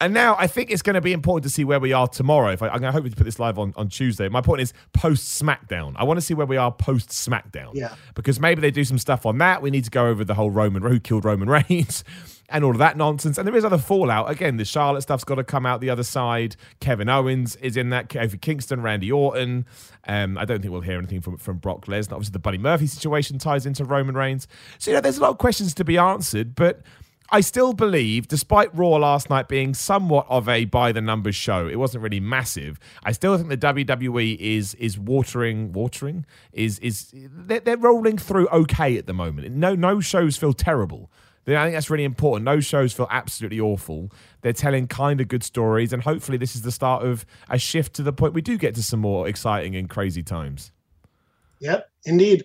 And now I think it's going to be important to see where we are tomorrow. If I, am going to hope to put this live on, on Tuesday. My point is post SmackDown. I want to see where we are post SmackDown. Yeah. Because maybe they do some stuff on that. We need to go over the whole Roman who killed Roman Reigns and all of that nonsense. And there is other fallout. Again, the Charlotte stuff's got to come out the other side. Kevin Owens is in that. Kofi Kingston, Randy Orton. Um, I don't think we'll hear anything from from Brock Lesnar. Obviously, the Buddy Murphy situation ties into Roman Reigns. So you know, there's a lot of questions to be answered, but. I still believe, despite Raw last night being somewhat of a by the numbers show, it wasn't really massive. I still think the WWE is is watering, watering is is they're, they're rolling through okay at the moment. No no shows feel terrible. I think that's really important. No shows feel absolutely awful. They're telling kind of good stories, and hopefully, this is the start of a shift to the point we do get to some more exciting and crazy times. Yep, indeed.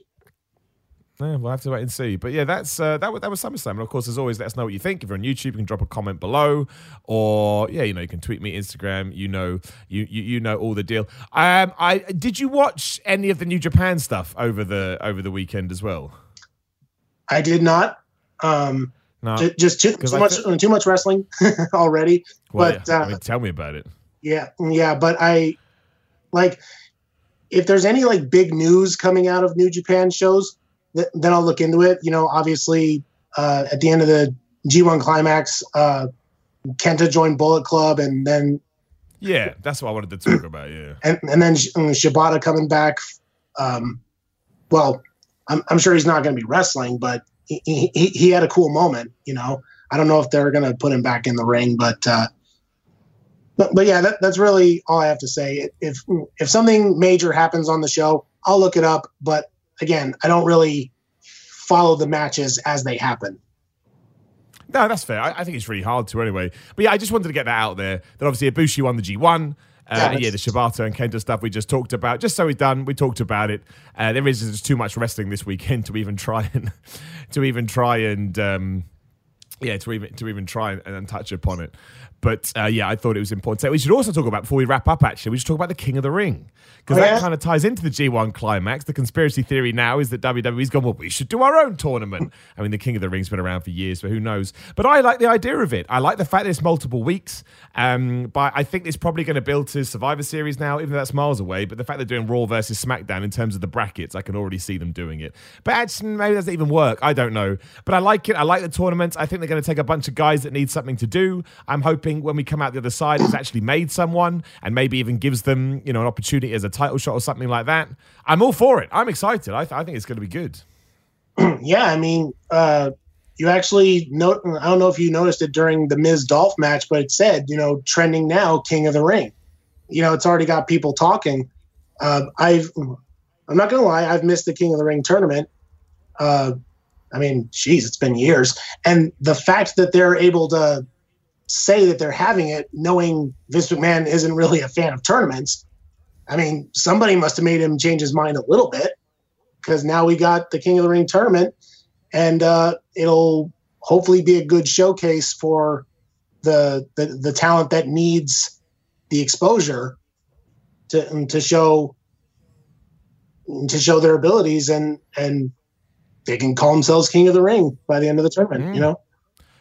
Yeah, we'll have to wait and see. But yeah, that's uh, that was that was SummerSlam. And of course, as always, let us know what you think. If you're on YouTube, you can drop a comment below, or yeah, you know, you can tweet me, Instagram. You know, you you, you know all the deal. Um, I did you watch any of the New Japan stuff over the over the weekend as well? I did not. Um, no, j- just too, too much th- too much wrestling already. Well, but yeah. I mean, uh, tell me about it. Yeah, yeah, but I like if there's any like big news coming out of New Japan shows, th- then I'll look into it. You know, obviously uh, at the end of the G1 climax, uh, Kenta joined Bullet Club, and then yeah, that's what I wanted to talk about. Yeah, and and then Shibata coming back. Um, well, I'm, I'm sure he's not going to be wrestling, but he, he, he had a cool moment. You know, I don't know if they're going to put him back in the ring, but uh, but, but yeah, that, that's really all I have to say. If if something major happens on the show, I'll look it up. But again, I don't really follow the matches as they happen. No, that's fair. I, I, think it's really hard to anyway. But yeah, I just wanted to get that out there. That obviously Ibushi won the G1. Uh, yeah, yeah, the Shibata and Kenta stuff we just talked about. Just so we're done, we talked about it. Uh, there is just too much wrestling this weekend to even try and to even try and um, yeah to even to even try and, and touch upon it. But uh, yeah, I thought it was important. So we should also talk about before we wrap up. Actually, we should talk about the King of the Ring because oh, that yeah? kind of ties into the G1 climax. The conspiracy theory now is that WWE's gone. Well, we should do our own tournament. I mean, the King of the Ring's been around for years, but who knows? But I like the idea of it. I like the fact that it's multiple weeks. Um, but I think it's probably going to build to Survivor Series now, even though that's miles away. But the fact they're doing Raw versus SmackDown in terms of the brackets, I can already see them doing it. But actually, maybe doesn't even work. I don't know. But I like it. I like the tournament. I think they're going to take a bunch of guys that need something to do. I'm hoping when we come out the other side, it's actually made someone and maybe even gives them, you know, an opportunity as a title shot or something like that. I'm all for it. I'm excited. I, th- I think it's going to be good. yeah, I mean, uh, you actually know. I don't know if you noticed it during the Miz Dolph match, but it said, you know, trending now, King of the Ring. You know, it's already got people talking. Uh, I've, I'm not gonna lie, I've missed the King of the Ring tournament. Uh, I mean, geez, it's been years, and the fact that they're able to say that they're having it, knowing Vince McMahon isn't really a fan of tournaments. I mean, somebody must have made him change his mind a little bit because now we got the King of the Ring tournament, and uh, it'll hopefully be a good showcase for the, the the talent that needs the exposure to to show to show their abilities and and they can call themselves king of the ring by the end of the tournament. Mm. You know.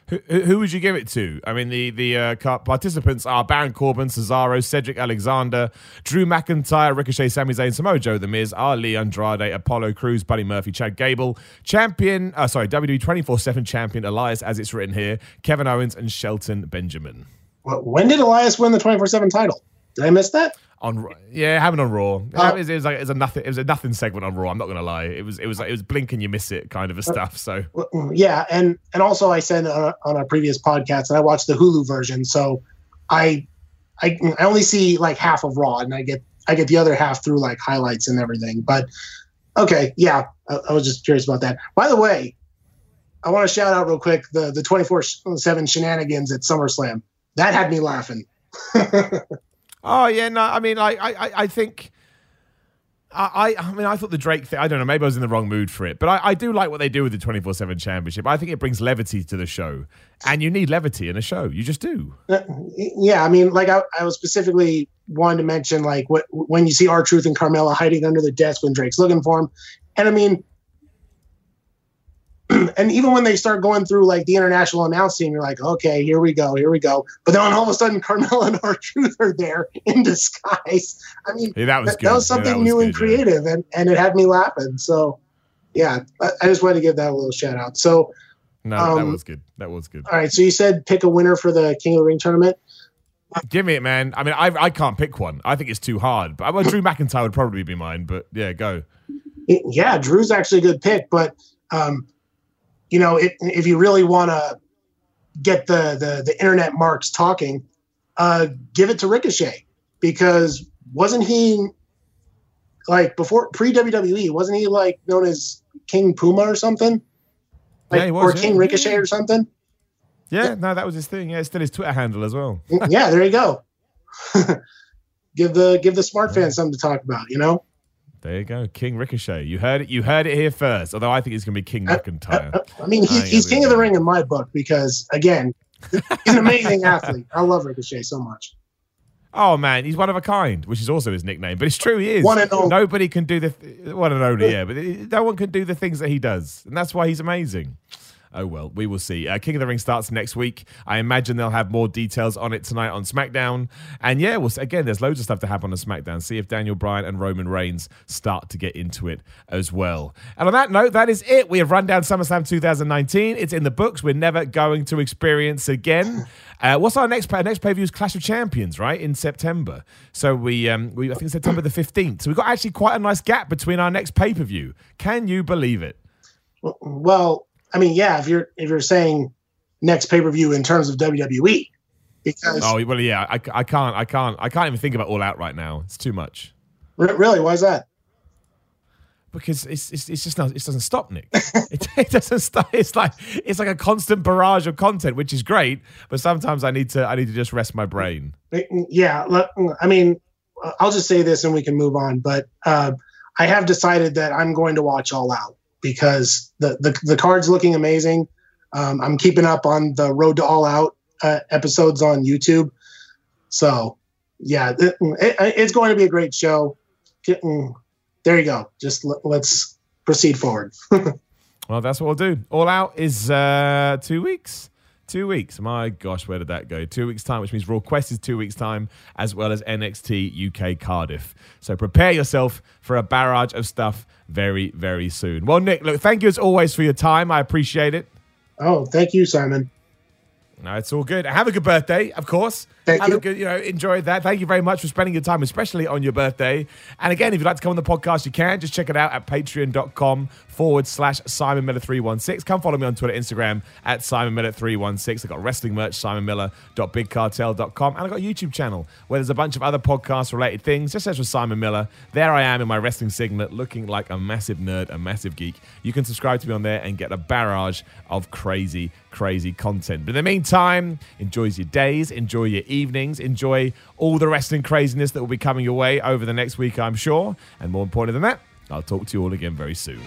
Who, who would you give it to? I mean, the the uh, participants are Baron Corbin, Cesaro, Cedric Alexander, Drew McIntyre, Ricochet, Sami Zayn, Samoa Joe, The Miz, Ali Andrade, Apollo Crews, Buddy Murphy, Chad Gable, champion, uh, sorry, WWE 24 7 champion Elias, as it's written here, Kevin Owens, and Shelton Benjamin. Well, when did Elias win the twenty four seven title? Did I miss that? On yeah, having on Raw. Uh, oh. It, was, it was like it was a nothing. It was a nothing segment on Raw. I'm not gonna lie. It was it was like it was blink and you miss it kind of a uh, stuff. So Yeah, and and also I said on a, on a previous podcast and I watched the Hulu version, so I I I only see like half of Raw, and I get I get the other half through like highlights and everything. But okay, yeah, I, I was just curious about that. By the way, I want to shout out real quick the the twenty four seven shenanigans at SummerSlam. That had me laughing. Oh yeah, no, I mean, like, I, I, I think, I, I, mean, I thought the Drake thing. I don't know, maybe I was in the wrong mood for it, but I, I do like what they do with the twenty four seven championship. I think it brings levity to the show, and you need levity in a show. You just do. Uh, yeah, I mean, like I, I was specifically wanting to mention like what when you see R-Truth and Carmella hiding under the desk when Drake's looking for him, and I mean, and even when they start going through like the international announcing, you're like, okay, here we go, here we go. But then all of a sudden, Carmella and R-Truth are there in disguise. I mean, Yeah, that was that, good. that was Yeah, something that was new and good, yeah. creative, and and it had me laughing. So, yeah, I, I just wanted to give that a little shout out. So, No, that Um, was good. That was good. all right, so you said pick a winner for the King of the Ring tournament. Give me it, man. I mean, I, I can't pick one. I think it's too hard. But well, Drew McIntyre would probably be mine. But yeah, go. yeah, Drew's actually a good pick, but um, you know, if, if you really want to get the, the the internet marks talking, uh, give it to Ricochet because wasn't he like before pre WWE? Wasn't he like known as King Puma or something? Like, Yeah, he was, or yeah. King Ricochet or something. Yeah, no, that was his thing. Yeah, it's still his Twitter handle as well. yeah, there you go. give the give the smart fans something to talk about. You know. There you go, King Ricochet. You heard it. You heard it here first. Although I think it's going to be King McIntyre. I mean, he's, I he's king of the ring in my book because, again, he's an amazing athlete. I love Ricochet so much. Oh man, he's one of a kind, which is also his nickname. But it's true, he is. One and only. Nobody can do the th- one and only, yeah. But uh, no one can do the things that he does, and that's why he's amazing. Oh well, we will see. Uh, King of the Ring starts next week. I imagine they'll have more details on it tonight on SmackDown. And yeah, we'll, again, there's loads of stuff to happen on the SmackDown. See if Daniel Bryan and Roman Reigns start to get into it as well. And on that note, that is it. We have run down SummerSlam 2019. It's in the books. We're never going to experience again. Uh, what's our next pay? Next pay view is Clash of Champions, right in September. So we, um, we I think September the 15th. So we've got actually quite a nice gap between our next pay per view. Can you believe it? Well, I mean, yeah, if you're if you're saying next pay per view in terms of WWE, because Oh well, yeah. I, I can't. I can't. I can't even think about All Out right now. It's too much re- really, why is that? because it's it's, it's just not. It doesn't stop, Nick. it, it doesn't stop. It's like it's like a constant barrage of content, which is great. But sometimes I need to. I need to just rest my brain. Yeah, look, I mean, I'll just say this and we can move on. But uh, I have decided that I'm going to watch All Out because the the, the card's looking amazing. Um, I'm keeping up on the Road to All Out uh, episodes on YouTube. So, yeah, it, it, it's going to be a great show. Getting- There you go. Just let, let's proceed forward. Well, that's what we'll do. All Out is uh, two weeks. Two weeks. My gosh, where did that go? Two weeks' time, which means Raw Quest is two weeks' time, as well as NXT UK Cardiff. So prepare yourself for a barrage of stuff very, very soon. Well, Nick, look, thank you as always for your time. I appreciate it. oh, thank you, Simon. No, it's all good. Have a good birthday, of course. Thank Have you. a good, you know, enjoy that. Thank you very much for spending your time, especially on your birthday. And again, if you'd like to come on the podcast, you can. Just check it out at patreon.com forward slash Simon Miller 316. Come follow me on Twitter, Instagram at Simon Miller 316. I've got wrestling merch, simonmiller.bigcartel.com. And I've got a YouTube channel where there's a bunch of other podcast related things. Just search for Simon Miller. There I am in my wrestling singlet looking like a massive nerd, a massive geek. You can subscribe to me on there and get a barrage of crazy, crazy content. But in the meantime, enjoy your days, enjoy your evenings, enjoy all the wrestling craziness that will be coming your way over the next week, I'm sure. And more important than that, I'll talk to you all again very soon.